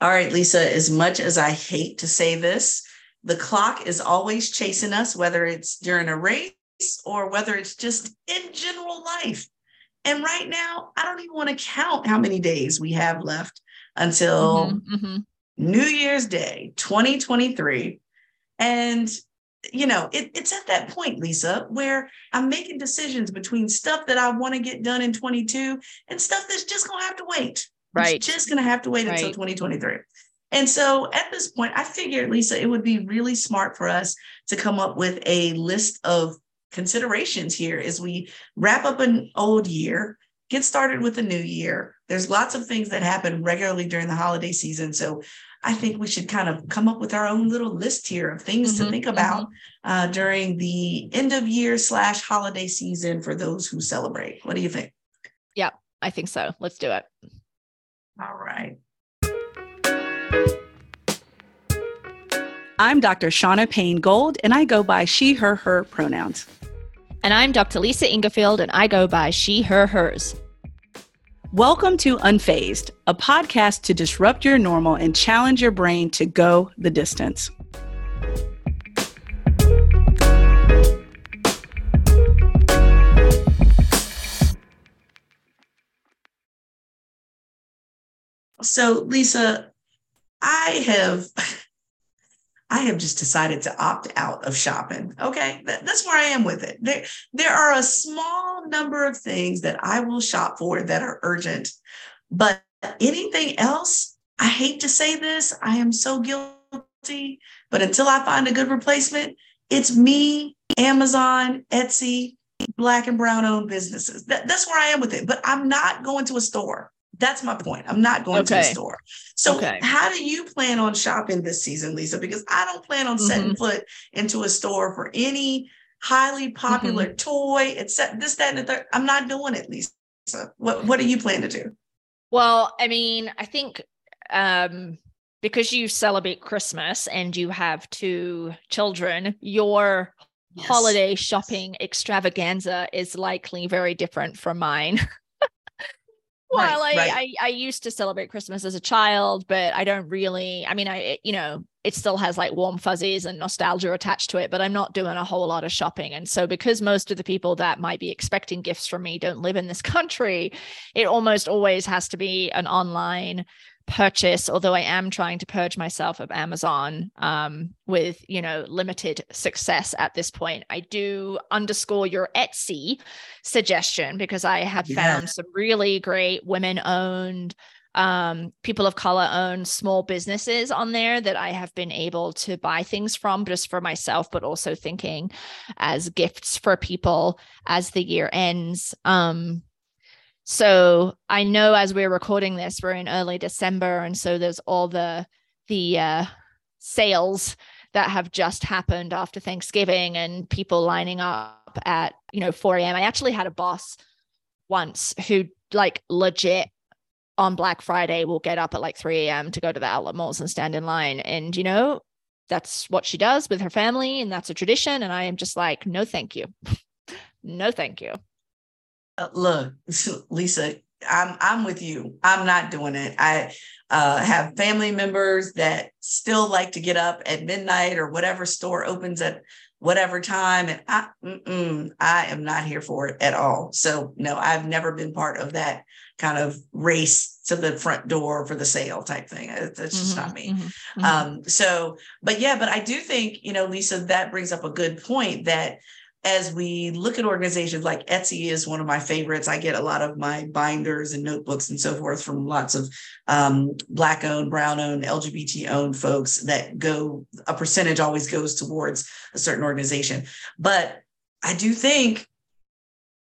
All right, Lisa, as much as I hate to say this, the clock is always chasing us, whether it's during a race or whether it's just in general life. And right now, I don't even want to count how many days we have left until mm-hmm, mm-hmm. New Year's Day 2023. And, you know, it, it's at that point, Lisa, where I'm making decisions between stuff that I want to get done in 22 and stuff that's just going to have to wait. Right. It's just going to have to wait right. until 2023. And so at this point, I figured, Lisa, it would be really smart for us to come up with a list of considerations here as we wrap up an old year, get started with the new year. There's lots of things that happen regularly during the holiday season. So I think we should kind of come up with our own little list here of things mm-hmm, to think about mm-hmm. uh, during the end of year slash holiday season for those who celebrate. What do you think? Yeah, I think so. Let's do it. All right. I'm Dr. Shauna Payne Gold, and I go by she, her, her pronouns. And I'm Dr. Lisa Ingarfield, and I go by she, her, hers. Welcome to Unfazed, a podcast to disrupt your normal and challenge your brain to go the distance. So, Lisa, I have I have just decided to opt out of shopping. Okay. that's where I am with it. There, there are a small number of things that I will shop for that are urgent, but anything else, I hate to say this, I am so guilty, but until I find a good replacement, it's me, Amazon, Etsy, black and brown owned businesses. That, that's where I am with it, but I'm not going to a store. That's my point. I'm not going okay. to the store. So, okay. how do you plan on shopping this season, Lisa? Because I don't plan on setting mm-hmm. foot into a store for any highly popular mm-hmm. toy, except this, that, and the third. I'm not doing it, Lisa. What What do you plan to do? Well, I mean, I think um, because you celebrate Christmas and you have two children, your yes. holiday shopping extravaganza is likely very different from mine. Well, right, I, right. I I used to celebrate Christmas as a child, but I don't really. I mean, I it, you know it still has like warm fuzzies and nostalgia attached to it, but I'm not doing a whole lot of shopping. And so, because most of the people that might be expecting gifts from me don't live in this country, it almost always has to be an online purchase although i am trying to purge myself of amazon um, with you know limited success at this point i do underscore your etsy suggestion because i have yeah. found some really great women owned um, people of color owned small businesses on there that I have been able to buy things from just for myself, but also thinking as gifts for people as the year ends. Um, so I know as we're recording this, we're in early December, and so there's all the the uh, sales that have just happened after Thanksgiving, and people lining up at you know 4 a.m. I actually had a boss once who like legit on Black Friday will get up at like 3 a.m. to go to the outlet malls and stand in line, and you know that's what she does with her family, and that's a tradition. And I am just like, no, thank you, no, thank you. Uh, look, Lisa, I'm I'm with you. I'm not doing it. I uh, have family members that still like to get up at midnight or whatever store opens at whatever time, and I I am not here for it at all. So no, I've never been part of that kind of race to the front door for the sale type thing. That's just mm-hmm, not me. Mm-hmm, mm-hmm. Um, so, but yeah, but I do think you know, Lisa, that brings up a good point that as we look at organizations like Etsy is one of my favorites. I get a lot of my binders and notebooks and so forth from lots of um, Black owned, brown owned, LGBT owned folks that go, a percentage always goes towards a certain organization. But I do think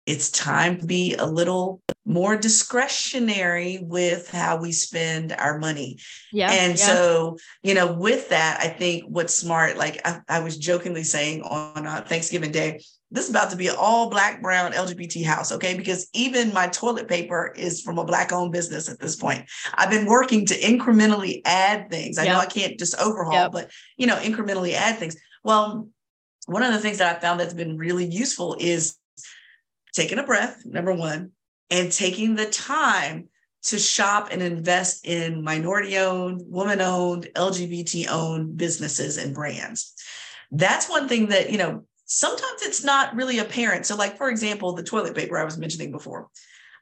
it's time to be a little more discretionary with how we spend our money. Yeah. And yeah. so, you know, with that, I think what's smart, like I, I was jokingly saying on uh, Thanksgiving Day, this is about to be an all black, brown LGBT house, okay? Because even my toilet paper is from a black owned business at this point. I've been working to incrementally add things. I yep. know I can't just overhaul, yep. but you know, incrementally add things. Well, one of the things that I found that's been really useful is taking a breath, number one, and taking the time to shop and invest in minority owned, woman owned, LGBT owned businesses and brands. That's one thing that, you know, sometimes it's not really apparent. So, like, for example, the toilet paper I was mentioning before.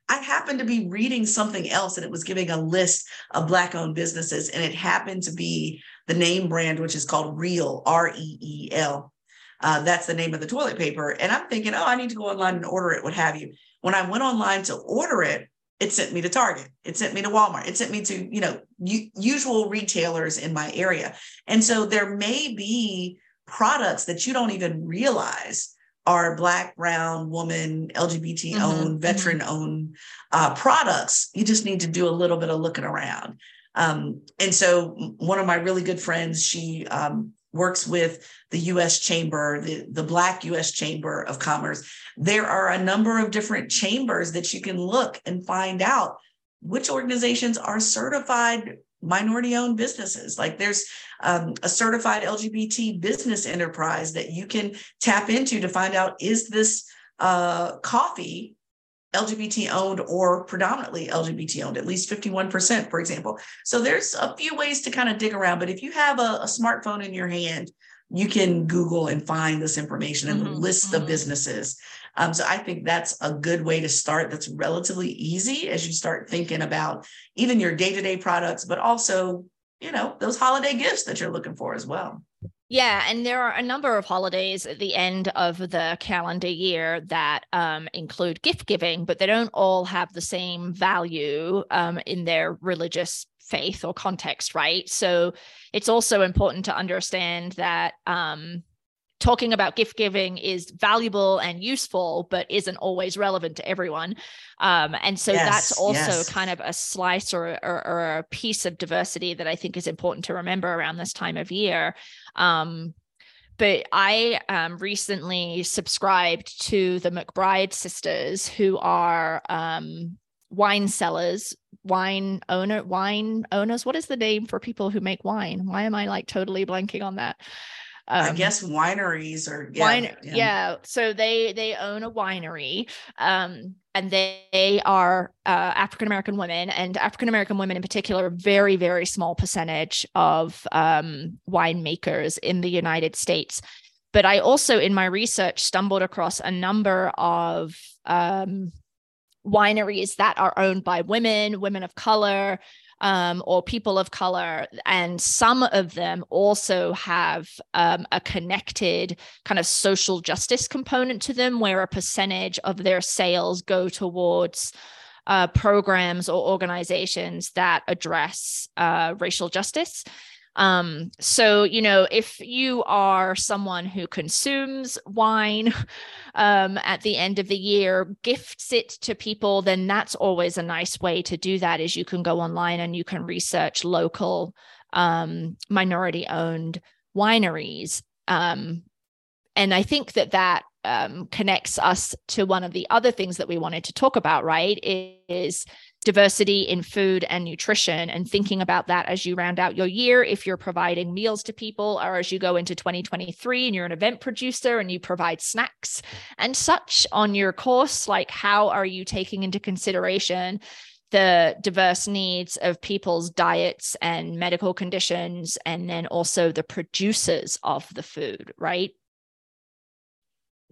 I happened to be reading something else and it was giving a list of Black owned businesses, and it happened to be the name brand, which is called Reel, R E E L. Uh, that's the name of the toilet paper. And I'm thinking, oh, I need to go online and order it, what have you. When I went online to order it, it sent me to Target. It sent me to Walmart. It sent me to, you know, u- usual retailers in my area. And so there may be products that you don't even realize are Black, Brown, woman, LGBT mm-hmm, owned, mm-hmm. veteran owned uh, products. You just need to do a little bit of looking around. Um, and so one of my really good friends, she um, works with the US Chamber, the, the Black US Chamber of Commerce. There are a number of different chambers that you can look and find out which organizations are certified minority owned businesses. Like there's um, a certified LGBT business enterprise that you can tap into to find out is this uh, coffee LGBT owned or predominantly LGBT owned, at least 51%, for example. So there's a few ways to kind of dig around. But if you have a, a smartphone in your hand, you can Google and find this information and mm-hmm, list mm-hmm. the businesses. Um, so I think that's a good way to start. That's relatively easy as you start thinking about even your day to day products, but also, you know, those holiday gifts that you're looking for as well. Yeah, and there are a number of holidays at the end of the calendar year that um, include gift giving, but they don't all have the same value um, in their religious faith or context, right? So it's also important to understand that um, talking about gift giving is valuable and useful, but isn't always relevant to everyone. Um, and so yes, that's also yes. kind of a slice or, or, or, a piece of diversity that I think is important to remember around this time of year. Um, but I um, recently subscribed to the McBride sisters, who are um, wine sellers, wine owner, wine owners. What is the name for people who make wine? Why am I like totally blanking on that? Um, I guess wineries or yeah, wine, yeah. yeah. So they they own a winery, um, and they are uh, African American women, and African American women in particular, a very very small percentage of um, winemakers in the United States. But I also, in my research, stumbled across a number of um, wineries that are owned by women, women of color, um, or people of color. And some of them also have um, a connected kind of social justice component to them, where a percentage of their sales go towards uh, programs or organizations that address uh, racial justice. Um, so, you know, if you are someone who consumes wine um, at the end of the year, gifts it to people, then that's always a nice way to do that is you can go online and you can research local um, minority owned wineries. Um, and I think that that um, connects us to one of the other things that we wanted to talk about, right? Is diversity in food and nutrition and thinking about that as you round out your year if you're providing meals to people or as you go into 2023 and you're an event producer and you provide snacks and such on your course like how are you taking into consideration the diverse needs of people's diets and medical conditions and then also the producers of the food right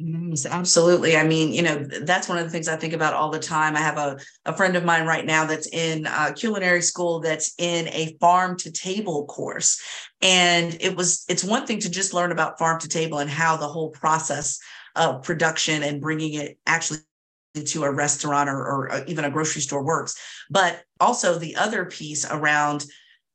Yes, absolutely. I mean, you know, that's one of the things I think about all the time. I have a, a friend of mine right now that's in uh, culinary school that's in a farm to table course. And it was, it's one thing to just learn about farm to table and how the whole process of production and bringing it actually to a restaurant or, or uh, even a grocery store works. But also the other piece around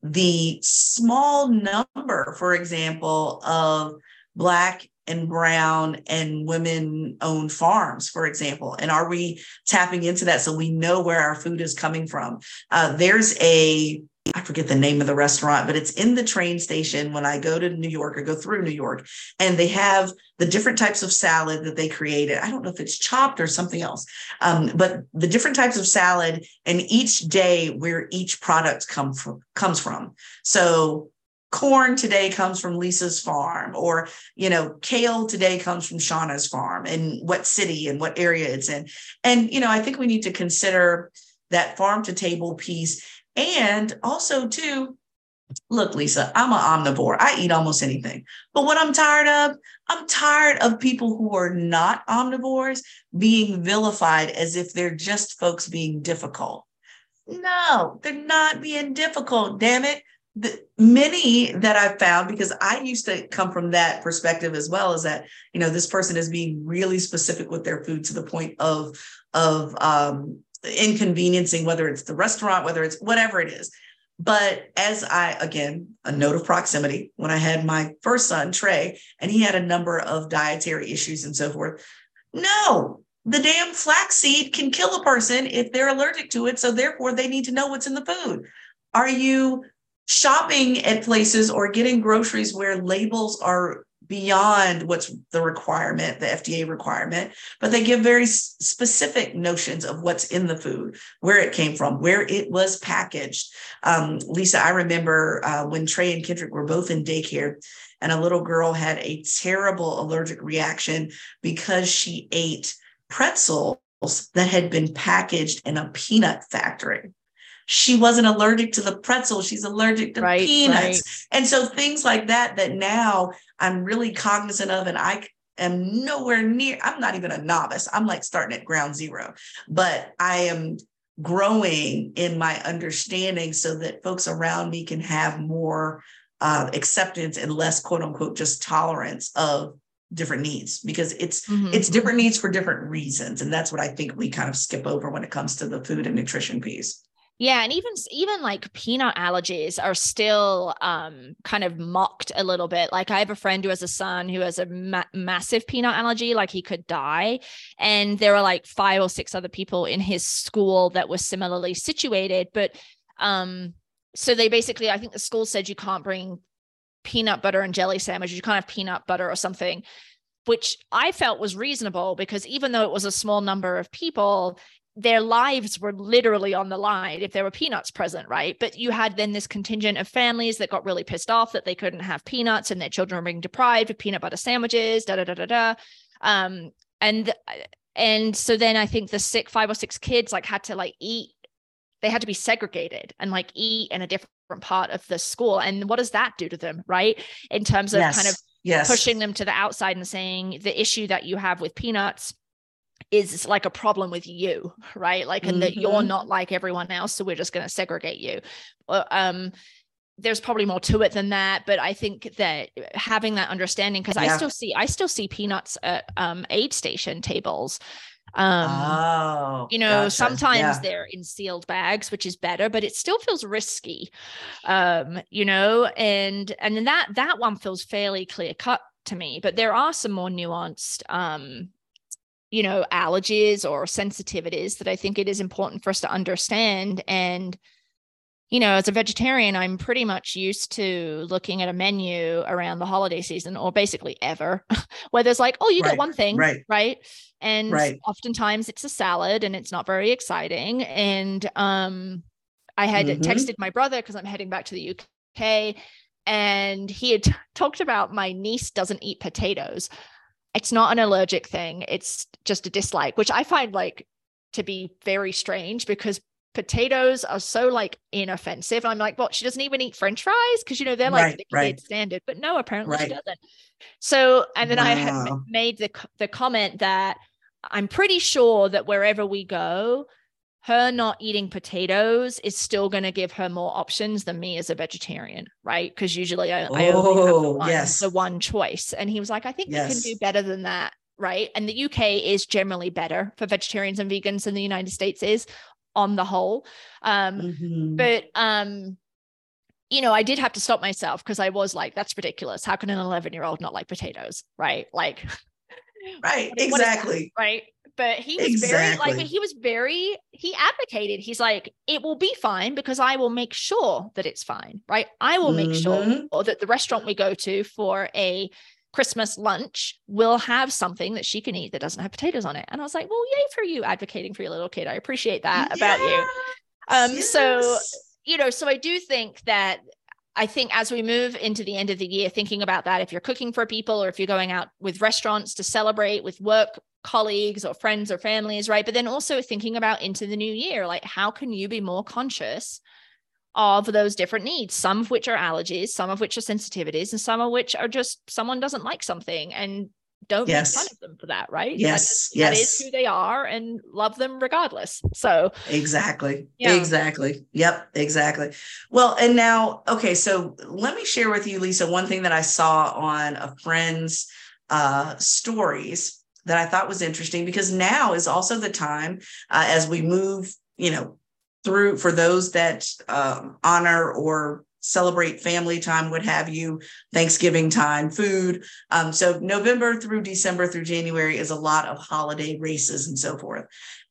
the small number, for example, of Black and brown and women owned farms, for example? And are we tapping into that so we know where our food is coming from? Uh, there's a, I forget the name of the restaurant, but it's in the train station when I go to New York or go through New York, and they have the different types of salad that they created. I don't know if it's chopped or something else, um, but the different types of salad and each day where each product come from comes from. So corn today comes from Lisa's farm, or you know, kale today comes from Shauna's farm, and what city and what area it's in. And you know, I think we need to consider that farm to table piece. And also, too, look, Lisa, I'm an omnivore. I eat almost anything. But what I'm tired of, I'm tired of people who are not omnivores being vilified as if they're just folks being difficult. No, they're not being difficult, damn it. The, many that I've found, because I used to come from that perspective as well, is that, you know, this person is being really specific with their food to the point of, of um, inconveniencing, whether it's the restaurant, whether it's whatever it is. But as I, again, a note of proximity, when I had my first son, Trey, and he had a number of dietary issues and so forth, no, the damn flaxseed can kill a person if they're allergic to it. So therefore, they need to know what's in the food. Are you shopping at places or getting groceries where labels are beyond what's the requirement, the FDA requirement, but they give very specific notions of what's in the food, where it came from, where it was packaged. Um, Lisa, I remember uh, when Trey and Kendrick were both in daycare, and a little girl had a terrible allergic reaction because she ate pretzels that had been packaged in a peanut factory she wasn't allergic to the pretzel she's allergic to right, peanuts right. and so things like that that now i'm really cognizant of and i am nowhere near i'm not even a novice i'm like starting at ground zero but i am growing in my understanding so that folks around me can have more uh, acceptance and less quote unquote just tolerance of different needs because it's mm-hmm. it's different needs for different reasons and that's what i think we kind of skip over when it comes to the food and nutrition piece yeah, and even even like peanut allergies are still um, kind of mocked a little bit. Like I have a friend who has a son who has a ma- massive peanut allergy, like he could die, and there are like five or six other people in his school that were similarly situated. But um, so they basically, I think the school said you can't bring peanut butter and jelly sandwiches. You can't have peanut butter or something which I felt was reasonable because even though it was a small number of people, their lives were literally on the line if there were peanuts present, right? But you had then this contingent of families that got really pissed off that they couldn't have peanuts and their children were being deprived of peanut butter sandwiches, da da da da da. Um, and and so then I think the six, five or six kids like had to like eat. They had to be segregated and like eat in a different part of the school. And what does that do to them, right? In terms of yes. kind of yes. pushing them to the outside and saying the issue that you have with peanuts is like a problem with you right like and mm-hmm. that you're mm-hmm. not like everyone else so we're just going to segregate you um there's probably more to it than that but i think that having that understanding because yeah. i still see i still see peanuts at um, aid station tables um oh, you know gotcha. sometimes yeah. they're in sealed bags which is better but it still feels risky um you know and and then that that one feels fairly clear cut to me but there are some more nuanced um you know, allergies or sensitivities that I think it is important for us to understand. And, you know, as a vegetarian, I'm pretty much used to looking at a menu around the holiday season or basically ever, where there's like, oh, you right, get one thing, right? Right. And right. oftentimes it's a salad and it's not very exciting. And um, I had mm-hmm. texted my brother because I'm heading back to the UK and he had t- talked about my niece doesn't eat potatoes it's not an allergic thing it's just a dislike which i find like to be very strange because potatoes are so like inoffensive i'm like well she doesn't even eat french fries because you know they're like right, the right. standard but no apparently right. she doesn't so and then wow. i had made the the comment that i'm pretty sure that wherever we go her not eating potatoes is still going to give her more options than me as a vegetarian, right? Because usually I, oh, I, only have the oh, one, yes. the one choice. And he was like, I think yes. we can do better than that, right? And the UK is generally better for vegetarians and vegans than the United States is on the whole. Um, mm-hmm. But um, you know, I did have to stop myself because I was like, that's ridiculous. How can an 11 year old not like potatoes? Right. Like, right. exactly. Right but he was exactly. very like he was very he advocated he's like it will be fine because i will make sure that it's fine right i will make mm-hmm. sure that the restaurant we go to for a christmas lunch will have something that she can eat that doesn't have potatoes on it and i was like well yay for you advocating for your little kid i appreciate that yes. about you um yes. so you know so i do think that I think as we move into the end of the year, thinking about that, if you're cooking for people or if you're going out with restaurants to celebrate with work colleagues or friends or families, right? But then also thinking about into the new year, like how can you be more conscious of those different needs, some of which are allergies, some of which are sensitivities, and some of which are just someone doesn't like something and don't yes. make fun of them for that, right? Yes, that, yes. That is who they are and love them regardless. So exactly. Yeah. Exactly. Yep, exactly. Well, and now, okay, so let me share with you, Lisa, one thing that I saw on a friend's uh stories that I thought was interesting because now is also the time uh, as we move, you know, through for those that um, honor or celebrate family time, what have you, Thanksgiving time, food. Um, so November through December through January is a lot of holiday races and so forth.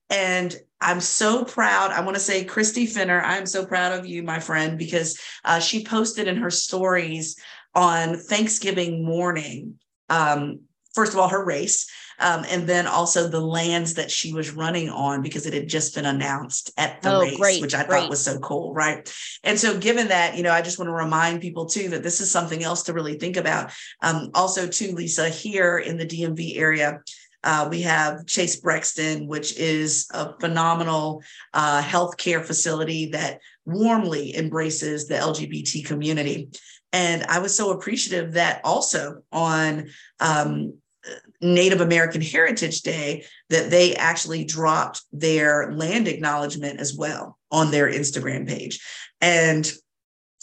And I'm so proud. I want to say, Christy Finner, I'm so proud of you, my friend, because uh, she posted in her stories on Thanksgiving morning. Um, first of all, her race, um, and then also the lands that she was running on because it had just been announced at the oh, race, great, which I great. thought was so cool, right? And so, given that, you know, I just want to remind people too that this is something else to really think about. Um, also, too, Lisa, here in the DMV area. Uh, we have Chase Brexton, which is a phenomenal uh, healthcare facility that warmly embraces the LGBT community. And I was so appreciative that also on um, Native American Heritage Day that they actually dropped their land acknowledgement as well on their Instagram page. And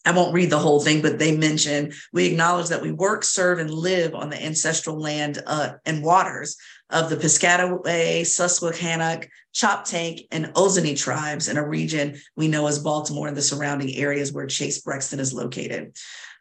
I won't read the whole thing, but they mention we acknowledge that we work, serve, and live on the ancestral land uh, and waters of the Piscataway, Susquehannock, Choptank, and Ozané tribes in a region we know as Baltimore and the surrounding areas where Chase Brexton is located.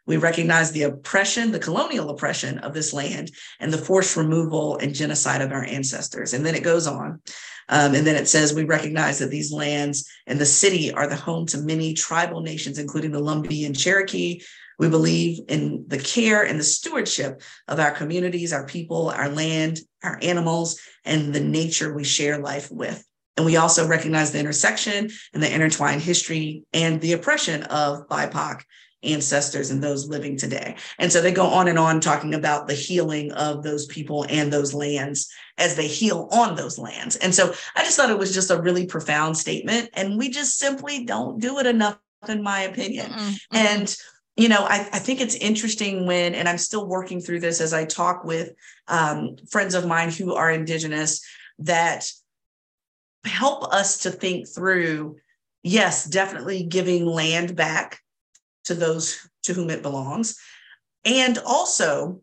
We recognize the oppression, the colonial oppression of this land, and the forced removal and genocide of our ancestors. And then it goes on. Um, and then it says, we recognize that these lands and the city are the home to many tribal nations, including the Lumbee and Cherokee. We believe in the care and the stewardship of our communities, our people, our land, our animals, and the nature we share life with. And we also recognize the intersection and the intertwined history and the oppression of BIPOC ancestors and those living today. And so they go on and on talking about the healing of those people and those lands as they heal on those lands. And so I just thought it was just a really profound statement. And we just simply don't do it enough, in my opinion. Mm-mm, And you know, I, I, think it's interesting when, and I'm still working through this as I talk with um, friends of mine who are Indigenous that help us to think through yes, definitely giving land back to those to whom it belongs. And also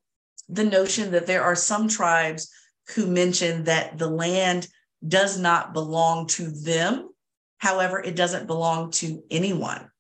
the notion that there are some tribes who mention that the land does not belong to them. However, it doesn't belong to anyone.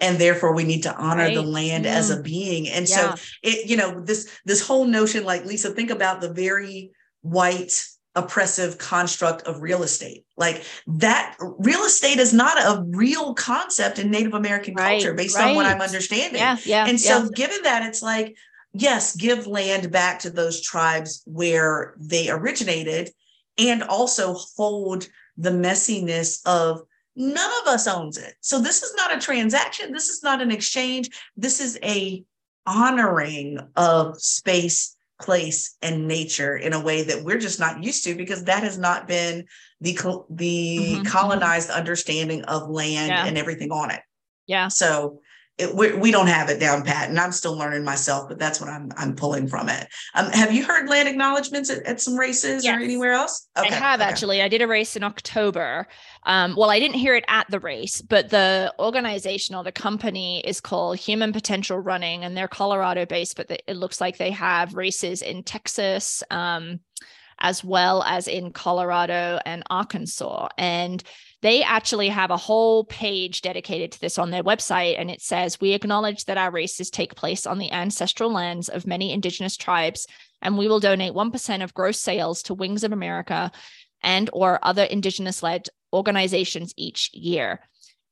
And therefore we need to honor right. the land mm. as a being. And yeah. so it, you know, this this whole notion, like Lisa, think about the very white oppressive construct of real estate. Like that real estate is not a real concept in Native American right, culture based right. on what I'm understanding. Yeah, yeah. And so yeah. given that it's like yes, give land back to those tribes where they originated and also hold the messiness of none of us owns it. So this is not a transaction, this is not an exchange, this is a honoring of space place and nature in a way that we're just not used to because that has not been the the mm-hmm, mm-hmm. colonized understanding of land yeah. and everything on it. Yeah. So it, we, we don't have it down pat, and I'm still learning myself, but that's what I'm I'm pulling from it. Um, have you heard land acknowledgments at, at some races yes. or anywhere else? Okay. I have okay. actually. I did a race in October. Um, well, I didn't hear it at the race, but the organization or the company is called Human Potential Running, and they're Colorado based, but it looks like they have races in Texas. Um, as well as in Colorado and Arkansas. And they actually have a whole page dedicated to this on their website. And it says, We acknowledge that our races take place on the ancestral lands of many Indigenous tribes, and we will donate 1% of gross sales to Wings of America and or other indigenous led organizations each year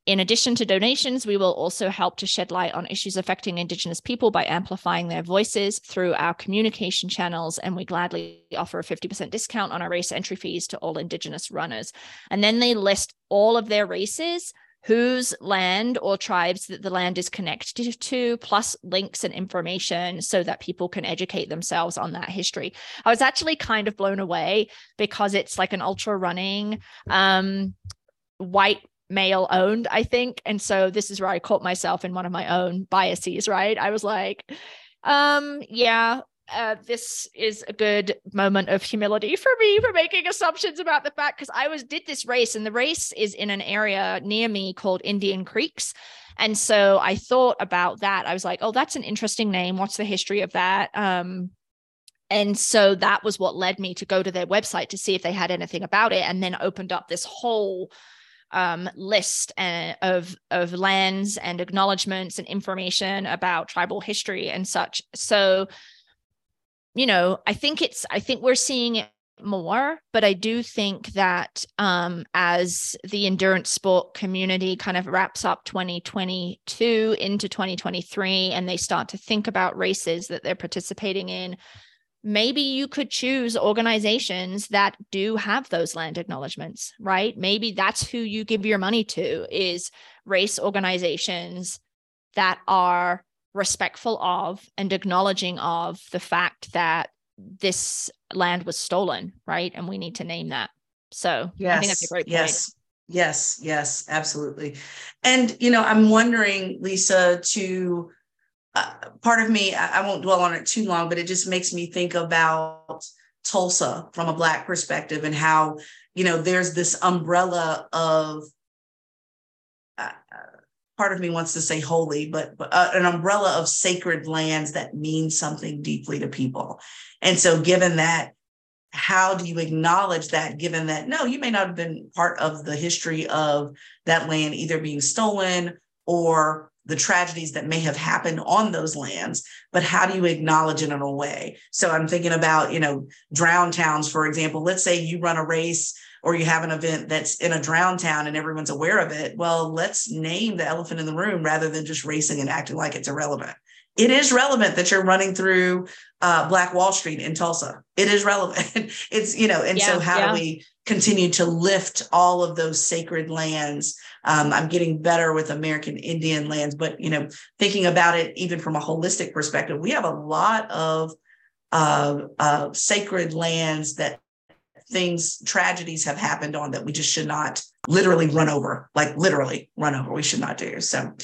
in addition to donations, we will also help to shed light on issues affecting Indigenous people by amplifying their voices through our communication channels. And we gladly offer a 50% discount on our race entry fees to all Indigenous runners. And then they list all of their races whose land or tribes that the land is connected to, plus links and information so that people can educate themselves on that history. I was actually kind of blown away because it's like an ultra running um, white male owned, I think. And so this is where I caught myself in one of my own biases, right? I was like, um, yeah, uh, this is a good moment of humility for me for making assumptions about the fact because I was did this race and the race is in an area near me called Indian Creeks. And so I thought about that. I was like, oh, that's an interesting name. What's the history of that? Um, and so that was what led me to go to their website to see if they had anything about it and then opened up this whole um, list and, of of lands and acknowledgments and information about tribal history and such. So, you know, I think it's I think we're seeing it more, but I do think that um, as the endurance sport community kind of wraps up 2022 into 2023 and they start to think about races that they're participating in, maybe you could choose organizations that do have those land acknowledgments right? Maybe that's who you give your money to is race organizations that are respectful of and acknowledging of the fact that this land was stolen right? And we need to name that. So yes, i think that's a great point. yes yes yes absolutely. And you know i'm wondering lisa to uh, part of me, I, won't dwell on it too long, but it just makes me think about Tulsa from a Black perspective and how, you know, there's this umbrella of, uh, part of me wants to say holy, but, but uh, an umbrella of sacred lands that mean something deeply to people. And so, given that, how do you acknowledge that given that no, you may not have been part of the history of that land either being stolen or the tragedies that may have happened on those lands, but how do you acknowledge it in a way? So I'm thinking about, you know, drown towns, for example. Let's say you run a race or you have an event that's in a drown town and everyone's aware of it. Well, let's name the elephant in the room rather than just racing and acting like it's irrelevant. It is relevant that you're running through uh, Black Wall Street in Tulsa. It is relevant. it's, you know, and yeah, so how yeah. do we continue to lift all of those sacred lands. Um, I'm getting better with American Indian lands, but you know, thinking about it even from a holistic perspective, we have a lot of uh, uh, sacred lands that things, tragedies have happened on that we just should not literally run over, like literally run over. We should not do so.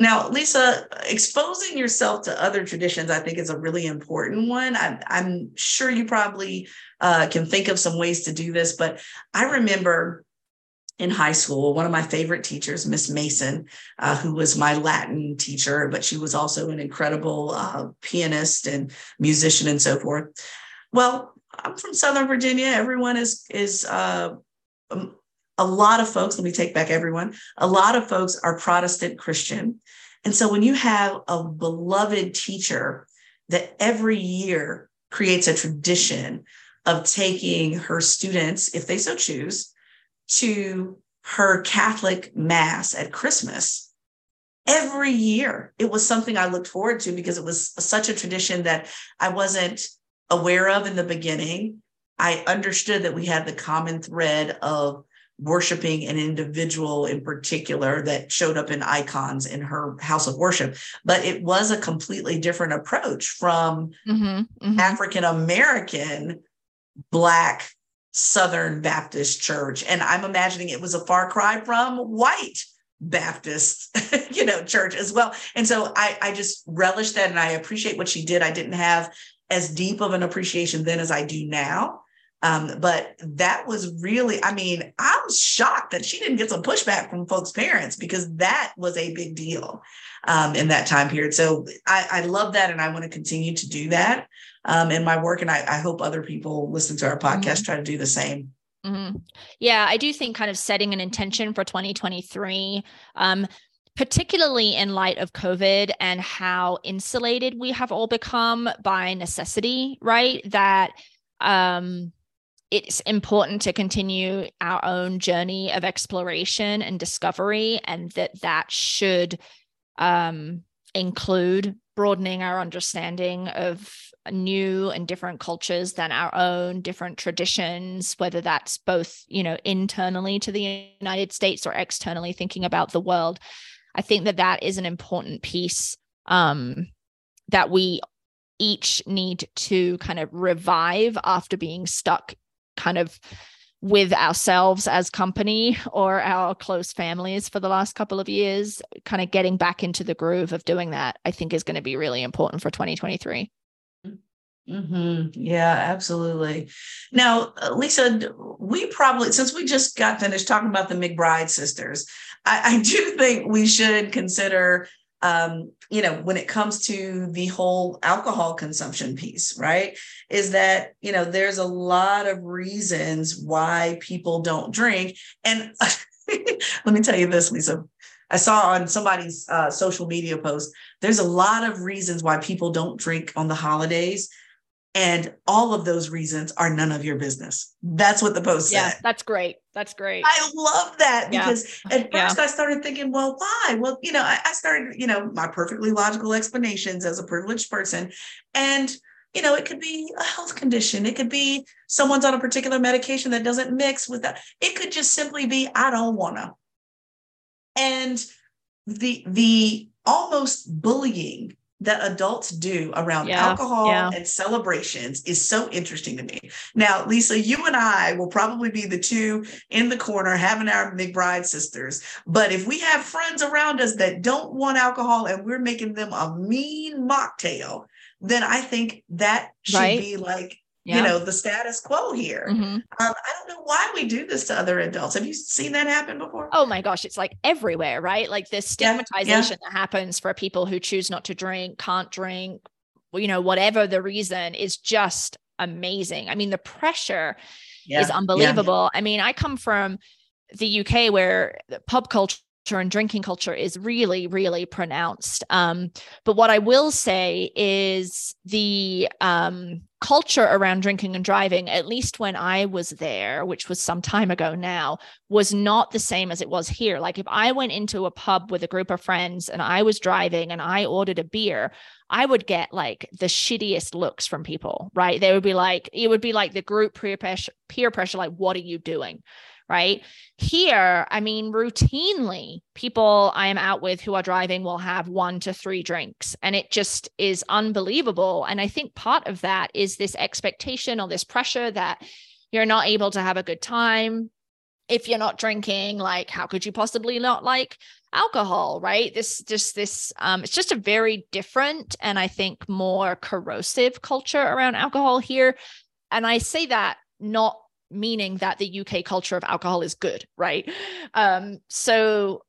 Now, Lisa, exposing yourself to other traditions, I think, is a really important one. I'm, I'm sure you probably uh, can think of some ways to do this, but I remember in high school, one of my favorite teachers, Miss Mason, uh, who was my Latin teacher, but she was also an incredible uh, pianist and musician and so forth. Well, I'm from Southern Virginia. Everyone is is uh, um, a lot of folks, let me take back everyone, a lot of folks are Protestant Christian. And so when you have a beloved teacher that every year creates a tradition of taking her students, if they so choose, to her Catholic Mass at Christmas every year. It was something I looked forward to because it was such a tradition that I wasn't aware of in the beginning. I understood that we had the common thread of worshiping an individual in particular that showed up in icons in her house of worship. But it was a completely different approach from mm-hmm, mm-hmm. african american black southern baptist church. And i'm imagining it was a far cry from white baptist you know church as well. And so i i just relish that and i appreciate what she did. I didn't have as deep of an appreciation then as i do now um, but that was really, I mean, I was shocked that she didn't get some pushback from folks' parents because that was a big deal um, in that time period. So I, I love that. And I want to continue to do that um, in my work. And I, I hope other people listening to our podcast mm-hmm. try to do the same. Mm-hmm. Yeah, I do think kind of setting an intention for 2023 um, particularly in light of COVID and how insulated we have all become by necessity, right? That um, it's important to continue our own journey of exploration and discovery and that that should um, include broadening our understanding of new and different cultures than our own different traditions whether that's both you know internally to the united states or externally thinking about the world. I think that that is an important piece um, that we each need to kind of revive after being stuck kind of with ourselves as company or our close families for the last couple of years kind of getting back into the groove of doing that i think is going to be really important for 2023 Mm-hmm. Yeah, absolutely. Now, Lisa, we probably, since we just got finished talking about the McBride sisters, I, I do think we should consider, um, you know, when it comes to the whole alcohol consumption piece, right? Is that, you know, there's a lot of reasons why people don't drink. And let me tell you this, Lisa. I saw on somebody's uh, social media post, there's a lot of reasons why people don't drink on the holidays and all of those reasons are none of your business. That's what the post yeah, said. That's great. That's great. I love that Yeah. because at Yeah. first I started thinking, well, why? Well, you know, I, I started, you know, my perfectly logical explanations as a privileged person. And, you know, it could be a health condition. It could be someone's on a particular medication that doesn't mix with that. It could just simply be, I don't wanna. And the the almost bullying that adults do around Yeah, alcohol yeah. and celebrations is so interesting to me. Now, Lisa, you and I will probably be the two in the corner having our McBride sisters. But if we have friends around us that don't want alcohol and we're making them a mean mocktail, then I think that should Right. be like, Yeah. you know, the status quo here. Mhm. Um, I don't know why we do this to other adults. Have you seen that happen before? Oh my gosh, it's like everywhere, right? Like this Yeah, yeah. stigmatization that happens for people who choose not to drink, can't drink, you know, whatever the reason is just amazing. I mean, the pressure Yeah, is unbelievable. I mean, I come from the UK where pub culture and drinking culture is really, really pronounced. Um, but what I will say is the um, culture around drinking and driving, at least when I was there, which was some time ago now, was not the same as it was here. Like if I went into a pub with a group of friends and I was driving and I ordered a beer, I would get like the shittiest looks from people, right? They would be like, it would be like the group peer pressure, peer pressure, like, what are you doing? Right here, I mean, routinely, people I am out with who are driving will have one to three drinks, and it just is unbelievable. And I think part of that is this expectation or this pressure that you're not able to have a good time if you're not drinking. Like, how could you possibly not like alcohol right this just this um it's just a very different and i think more corrosive culture around alcohol here and i say that not meaning that the uk culture of alcohol is good right um so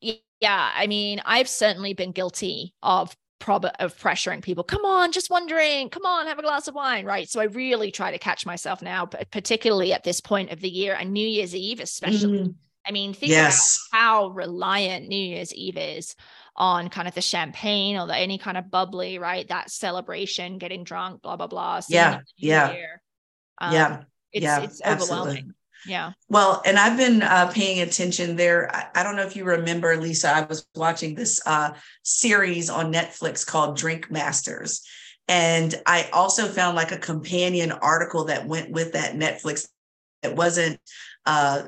yeah i mean i've certainly been guilty of prob of pressuring people come on just one drink come on have a glass of wine right so i really try to catch myself now but particularly at this point of the year and new year's eve especially Mm, I mean, think yes. about how reliant New Year's Eve is on kind of the champagne or the, any kind of bubbly, right? That celebration, getting drunk, blah blah blah. Yeah, it in the new yeah. year. yeah. It's yeah, it's absolutely. Yeah. Well, and I've been uh, paying attention there. I, I don't know if you remember, Lisa, I was watching this uh, series on Netflix called Drink Masters. And I also found like a companion article that went with that Netflix. that wasn't uh,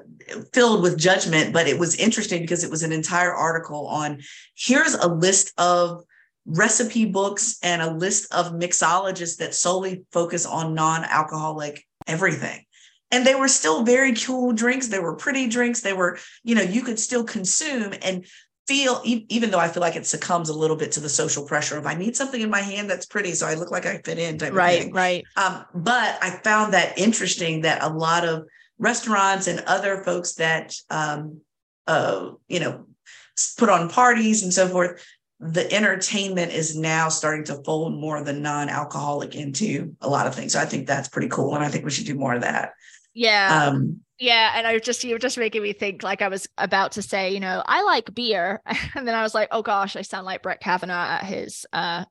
filled with judgment, but it was interesting because it was an entire article on here's a list of recipe books and a list of mixologists that solely focus on non-alcoholic everything and they were still very cool drinks they were pretty drinks they were you know you could still consume and feel even though i feel like it succumbs a little bit to the social pressure of i need something in my hand that's pretty so i look like i fit in Right. Right. um, but I found that interesting that a lot of restaurants and other folks that, um, uh, you know, put on parties and so forth, the entertainment is now starting to fold more of the non-alcoholic into a lot of things. So I think that's pretty cool, and I think we should do more of that. Yeah. Um, yeah. And I was just you were just making me think like I was about to say, you know, I like beer. And then I was like, oh gosh, I sound like Brett Kavanaugh at his uh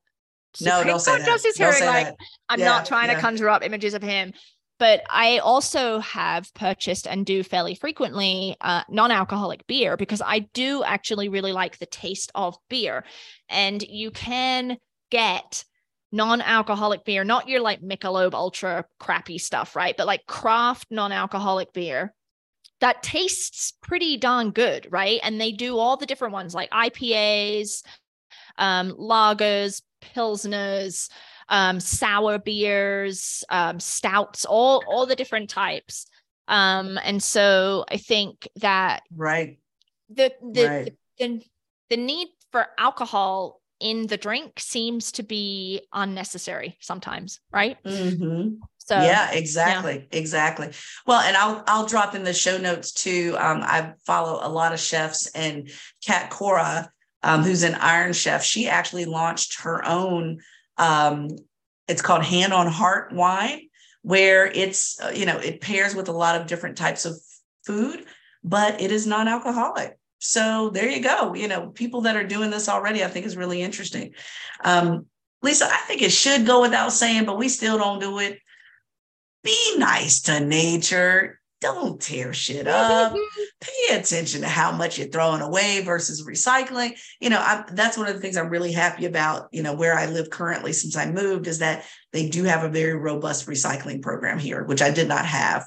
no, Supreme don't say Court that. Justice Don't hearing. say Like that. I'm Yeah, not trying yeah. to conjure up images of him. But I also have purchased and do fairly frequently uh, non alcoholic beer because I do actually really like the taste of beer. And you can get non alcoholic beer, not your like Michelob Ultra crappy stuff, right? But like craft non alcoholic beer that tastes pretty darn good, right? And they do all the different ones like IPAs, um, lagers, pilsners, um, sour beers, um, stouts, all all the different types. Um, and so I think that right the the, right. the the need for alcohol in the drink seems to be unnecessary sometimes, right? Mm-hmm. So yeah, exactly, yeah. exactly. Well, and I'll I'll drop in the show notes too. Um, I follow a lot of chefs, and Cat Cora, um, who's an Iron Chef, she actually launched her own. Um, it's called Hand on Heart Wine, where it's uh, you know it pairs with a lot of different types of food, but it is non-alcoholic. So there you go. You know, people that are doing this already, I think is really interesting. Um, Lisa, I think it should go without saying, but we still don't do it be nice to nature. Don't tear shit up. Pay attention to how much you're throwing away versus recycling. You know, I, that's one of the things I'm really happy about. You know, where I live currently since I moved is that they do have a very robust recycling program here, which I did not have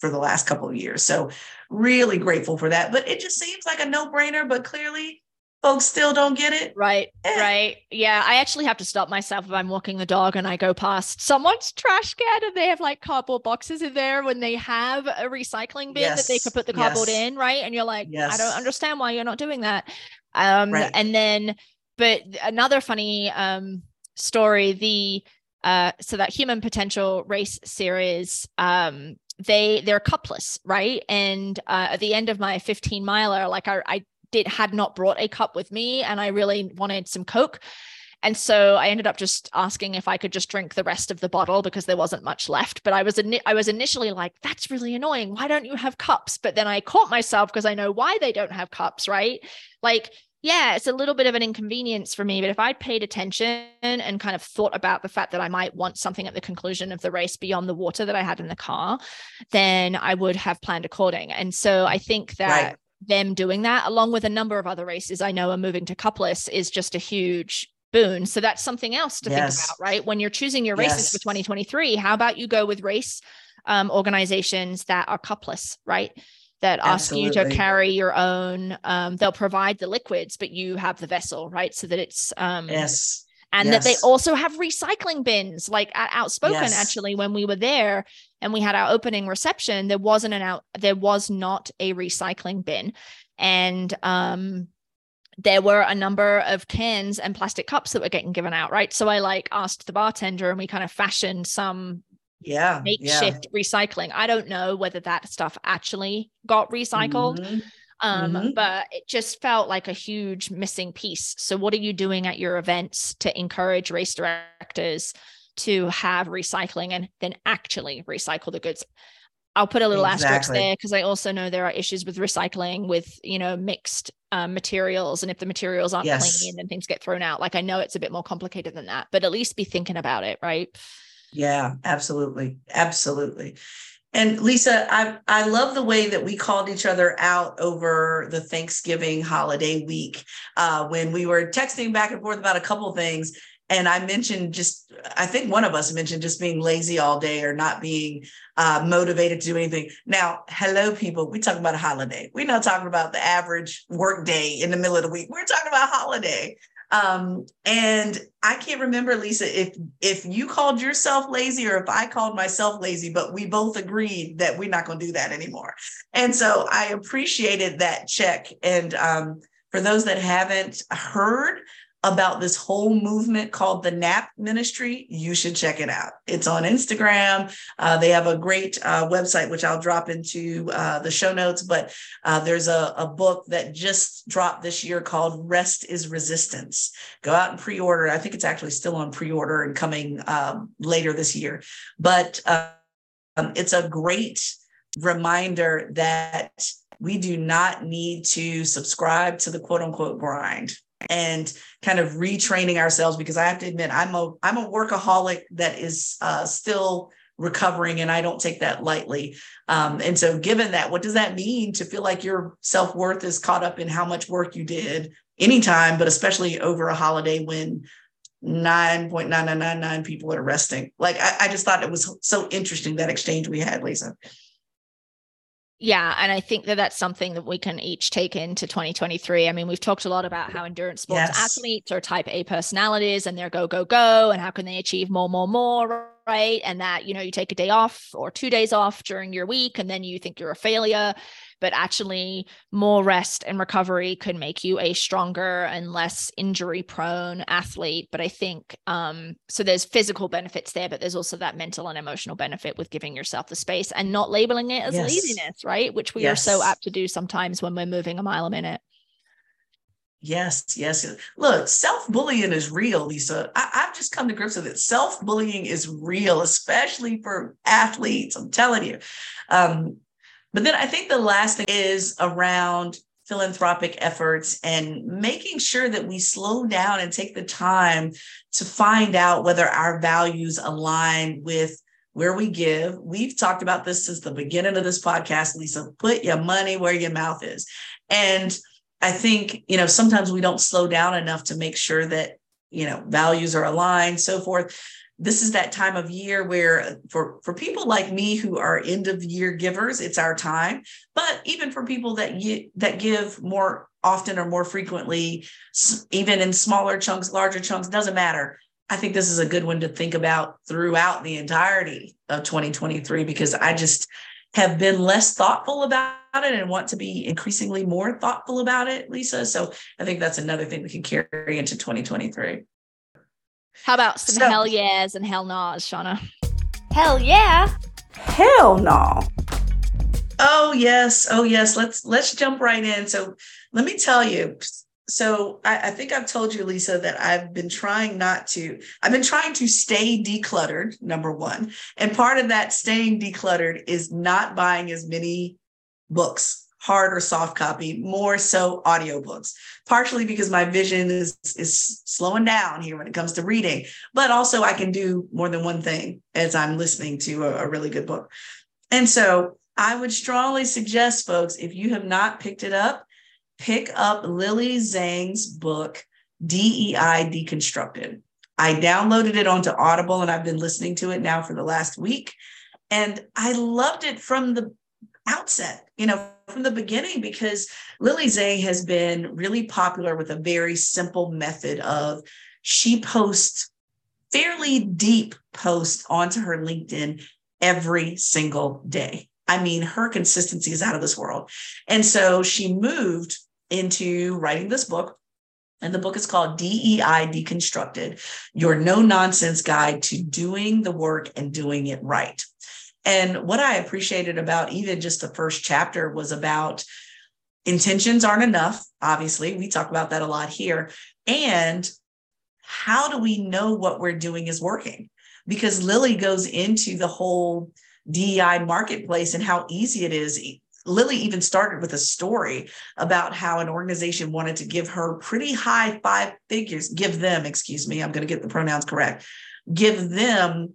for the last couple of years. So, really grateful for that. But it just seems like a no brainer, but clearly folks still don't get it. Right. Eh. Right. Yeah. I actually have to stop myself if I'm walking the dog and I go past someone's trash can and they have like cardboard boxes in there when they have a recycling bin yes. that they could put the cardboard yes. in. Right. And you're like, yes. I don't understand why you're not doing that. Um, right. and then, but another funny um story, the uh so that human potential race series um they they're cupless right and uh, at the end of my 15 miler like I, I did had not brought a cup with me and I really wanted some Coke. And so I ended up just asking if I could just drink the rest of the bottle because there wasn't much left. But I was I was initially like, that's really annoying. Why don't you have cups? But then I caught myself because I know why they don't have cups, right? Like, yeah, it's a little bit of an inconvenience for me. But if I'd paid attention and kind of thought about the fact that I might want something at the conclusion of the race beyond the water that I had in the car, then I would have planned according. And so I think that right them doing that, along with a number of other races I know are moving to cupless, is just a huge boon. So that's something else to yes. think about, right? When you're choosing your races yes. for 2023, how about you go with race um, organizations that are cupless, right? That Absolutely. ask you to carry your own. Um, they'll provide the liquids, but you have the vessel, right? So that it's um, yes and yes. that they also have recycling bins like at outspoken yes. actually when we were there and we had our opening reception there wasn't an out there was not a recycling bin and um there were a number of cans and plastic cups that were getting given out right so i like asked the bartender and we kind of fashioned some yeah makeshift yeah. recycling i don't know whether that stuff actually got recycled mm-hmm um, mm-hmm. but it just felt like a huge missing piece. So, what are you doing at your events to encourage race directors to have recycling and then actually recycle the goods? I'll put a little exactly. asterisk there because I also know there are issues with recycling with you know mixed um, materials, and if the materials aren't yes. clean, then things get thrown out. Like I know it's a bit more complicated than that, but at least be thinking about it, right? Yeah, absolutely, absolutely. And Lisa, I I love the way that we called each other out over the Thanksgiving holiday week uh, when we were texting back and forth about a couple things. And I mentioned just, I think one of us mentioned just being lazy all day or not being uh, motivated to do anything. Now, hello, people. We're talking about a holiday. We're not talking about the average work day in the middle of the week. We're talking about holiday. Um, and I can't remember, Lisa, if if you called yourself lazy or if I called myself lazy, but we both agreed that we're not going to do that anymore. And so I appreciated that check. And um, for those that haven't heard, about this whole movement called the NAP Ministry, you should check it out. It's on Instagram. Uh, they have a great uh, website, which I'll drop into uh, the show notes. But uh, there's a, a, book that just dropped this year called Rest is Resistance. Go out and pre order. I think it's actually still on pre order and coming um, later this year. But um, it's a great reminder that we do not need to subscribe to the quote unquote grind and kind of retraining ourselves because I have to admit I'm a I'm a workaholic that is uh, still recovering and i don't take that lightly. Um, and so given that what does that mean to feel like your self-worth is caught up in how much work you did anytime but especially over a holiday when 9.9999 people are resting? Like I, I just thought it was so interesting that exchange we had lisa yeah and i think that that's something that we can each take into 2023 i mean we've talked a lot about how endurance sports yes. athletes are type a personalities and they're go go go and how can they achieve more more more right? And that you know you take a day off or two days off during your week and then you think you're a failure but actually more rest and recovery could make you a stronger and less injury prone athlete but i think um so there's physical benefits there but there's also that mental and emotional benefit with giving yourself the space and not labeling it as yes. laziness right which we yes. are so apt to do sometimes when we're moving a mile a minute Yes, yes. Look, self bullying is real, Lisa. I, have just come to grips with it. Self bullying is real, especially for athletes. I'm telling you. Um, but then I think the last thing is around philanthropic efforts and making sure that we slow down and take the time to find out whether our values align with where we give. We've talked about this since the beginning of this podcast, Lisa. Put your money where your mouth is. And I think, you know, sometimes we don't slow down enough to make sure that, you know, values are aligned, so forth this is that time of year where uh, for for people like me who are end of year givers it's our time. But even for people that you, that give more often or more frequently even in smaller chunks larger chunks doesn't matter. I think this is a good one to think about throughout the entirety of 2023 because i just have been less thoughtful about it and want to be increasingly more thoughtful about it lisa. So i think that's another thing we can carry into 2023 how about some so, hell yeahs and hell no's, Shauna? Hell yeah. Hell no. Oh yes. Oh yes. Let's let's jump right in. So let me tell you. So I, I think I've told you, Lisa, that I've been trying not to, I've been trying to stay decluttered, number one. And part of that staying decluttered is not buying as many books hard or soft copy, more so audiobooks, partially because my vision is, is slowing down here when it comes to reading, but also I can do more than one thing as I'm listening to a, a really good book. And so I would strongly suggest, folks, if you have not picked it up, pick up Lily Zheng's book, DEI Deconstructed. I downloaded it onto Audible and I've been listening to it now for the last week. And I loved it from the outset, you know, from the beginning, because Lily Zheng has been really popular with a very simple method of she posts fairly deep posts onto her LinkedIn every single day. I mean, her consistency is out of this world. And so she moved into writing this book. And the book is called DEI Deconstructed Your No Nonsense Guide to Doing the Work and Doing It Right. And what I appreciated about even just the first chapter was about intentions aren't enough. Obviously, we talk about that a lot here. And how do we know what we're doing is working? Because Lily goes into the whole DEI marketplace and how easy it is. Lily even started with a story about how an organization wanted to give her pretty high five figures, give them, excuse me, I'm going to get the pronouns correct, give them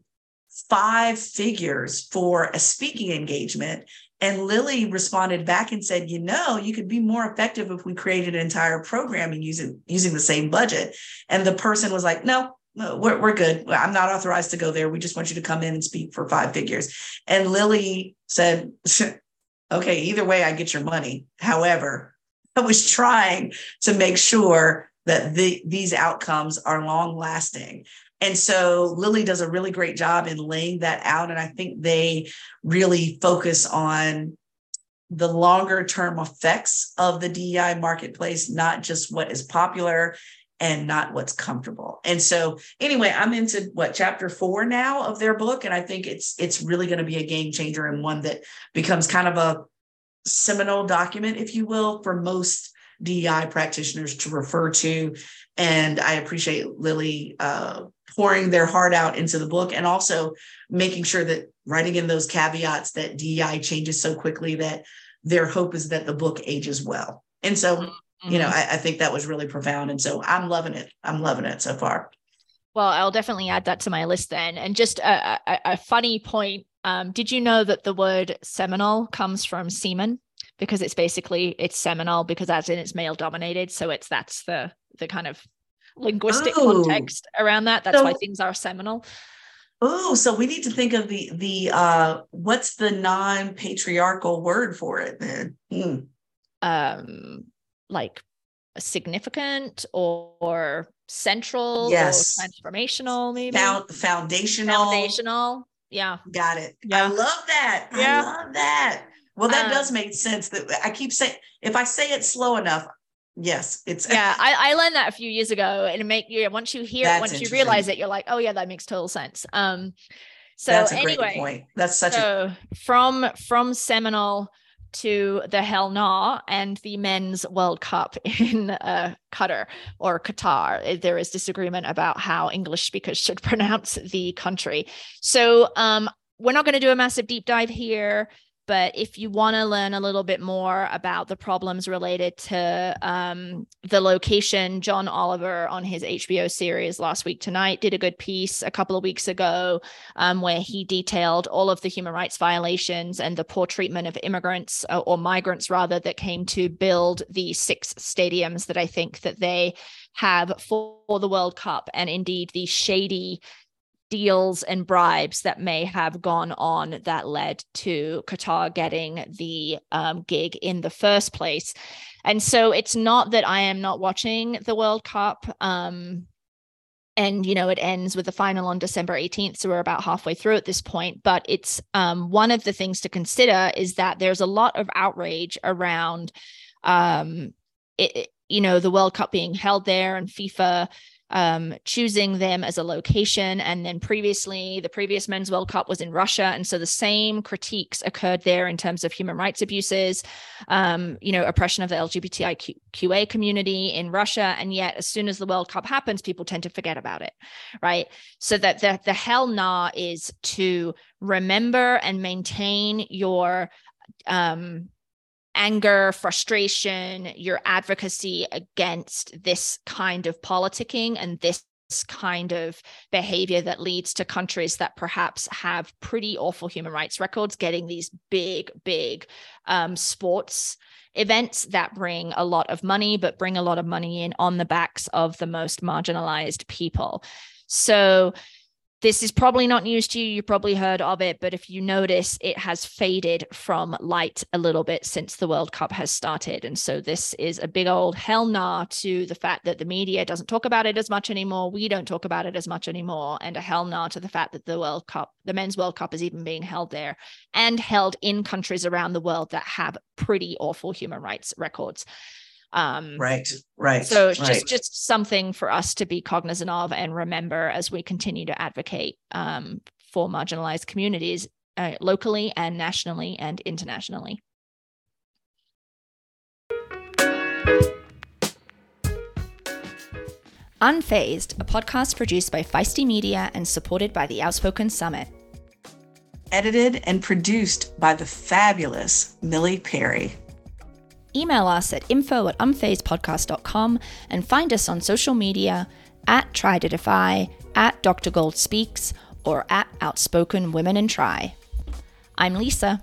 five figures for a speaking engagement. And Lily responded back and said, you know, you could be more effective if we created an entire program and using using the same budget. And the person was like, no, we're, we're good. I'm not authorized to go there. We just want you to come in and speak for five figures. And Lily said, okay, either way, I get your money. However, I was trying to make sure that the, these outcomes are long lasting. And so Lily does a really great job in laying that out. And I think they really focus on the longer term effects of the DEI marketplace, not just what is popular and not what's comfortable. And so anyway, I'm into what chapter 4 now of their book and I think it's it's really going to be a game changer and one that becomes kind of a seminal document if you will for most DEI practitioners to refer to and I appreciate Lily uh, pouring their heart out into the book and also making sure that writing in those caveats that DEI changes so quickly that their hope is that the book ages well. And so, mm-hmm. you know. I, I think that was really profound. And so I'm loving it. I'm loving it so far. Well, I'll definitely add that to my list then. And just a, a, a funny point. Um, did you know that the word Seminole comes from semen? Because it's basically it's Seminole because as in it's male dominated. So it's that's the the kind of linguistic Oh. context around that. That's why things are seminal. Oh, so we need to think of the the uh what's the non-patriarchal word for it then? Hmm. um like significant or, or central Yes. or transformational maybe Found, foundational. foundational yeah Got it. Yeah. I love that. Yeah. I love that. Well, that Um, does make sense. That I keep saying if I say it slow enough, yes, it's yeah I, I learned that a few years ago and it make you once you hear it once you realize it you're like oh yeah that makes total sense um so that's a great anyway point. That's such a from from Seminole to the Hell Nah and the men's World Cup in uh, Qatar or Qatar. Eh, There is disagreement about how English speakers should pronounce the country. So um, we're not going to do a massive deep dive here. But if you want to learn a little bit more about the problems related to um, the location, John Oliver on his HBO series last week tonight did a good piece a couple of weeks ago um, where he detailed all of the human rights violations and the poor treatment of immigrants uh, or migrants rather that came to build the six stadiums that I think that they have for the World Cup. And indeed the shady deals and bribes that may have gone on that led to Qatar getting the um, gig in the first place. And so it's not that I am not watching the World Cup. Um, and you know it ends with the final on december 18th so we're about halfway through at this point but it's um, one of the things to consider is that there's a lot of outrage around um, it, you know the world cup being held there and fifa um, choosing them as a location. And then previously the previous men's world cup was in russia. And so the same critiques occurred there in terms of human rights abuses um, you know oppression of the lgbtiqa community in russia. And yet as soon as the world cup happens people tend to forget about it right? So that the, the hell nah is to remember and maintain your um anger, frustration, your advocacy against this kind of politicking and this kind of behavior that leads to countries that perhaps have pretty awful human rights records getting these big, big um, sports events that bring a lot of money, but bring a lot of money in on the backs of the most marginalized people. So, this is probably not news to you. You probably heard of it, but if you notice, it has faded from light a little bit since the World Cup has started. And so this is a big old hell nah to the fact that the media doesn't talk about it as much anymore. We don't talk about it as much anymore. And a hell nah to the fact that the World Cup, the men's World Cup is even being held there and held in countries around the world that have pretty awful human rights records. Um, right, right. so it's right. just just something for us to be cognizant of and remember as we continue to advocate um, for marginalized communities uh, locally and nationally and internationally. Unfazed, a podcast produced by Feisty Media and supported by the Outspoken Summit. edited and produced by the fabulous Millie Perry. Email us at info at unfazedpodcast.com and find us on social media at Tri to Defy, at Dr. Gold Speaks, or at Outspoken Women and Try. I'm Lisa.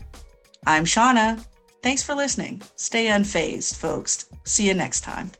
I'm Shauna. Thanks for listening. Stay unfazed, folks. See you next time.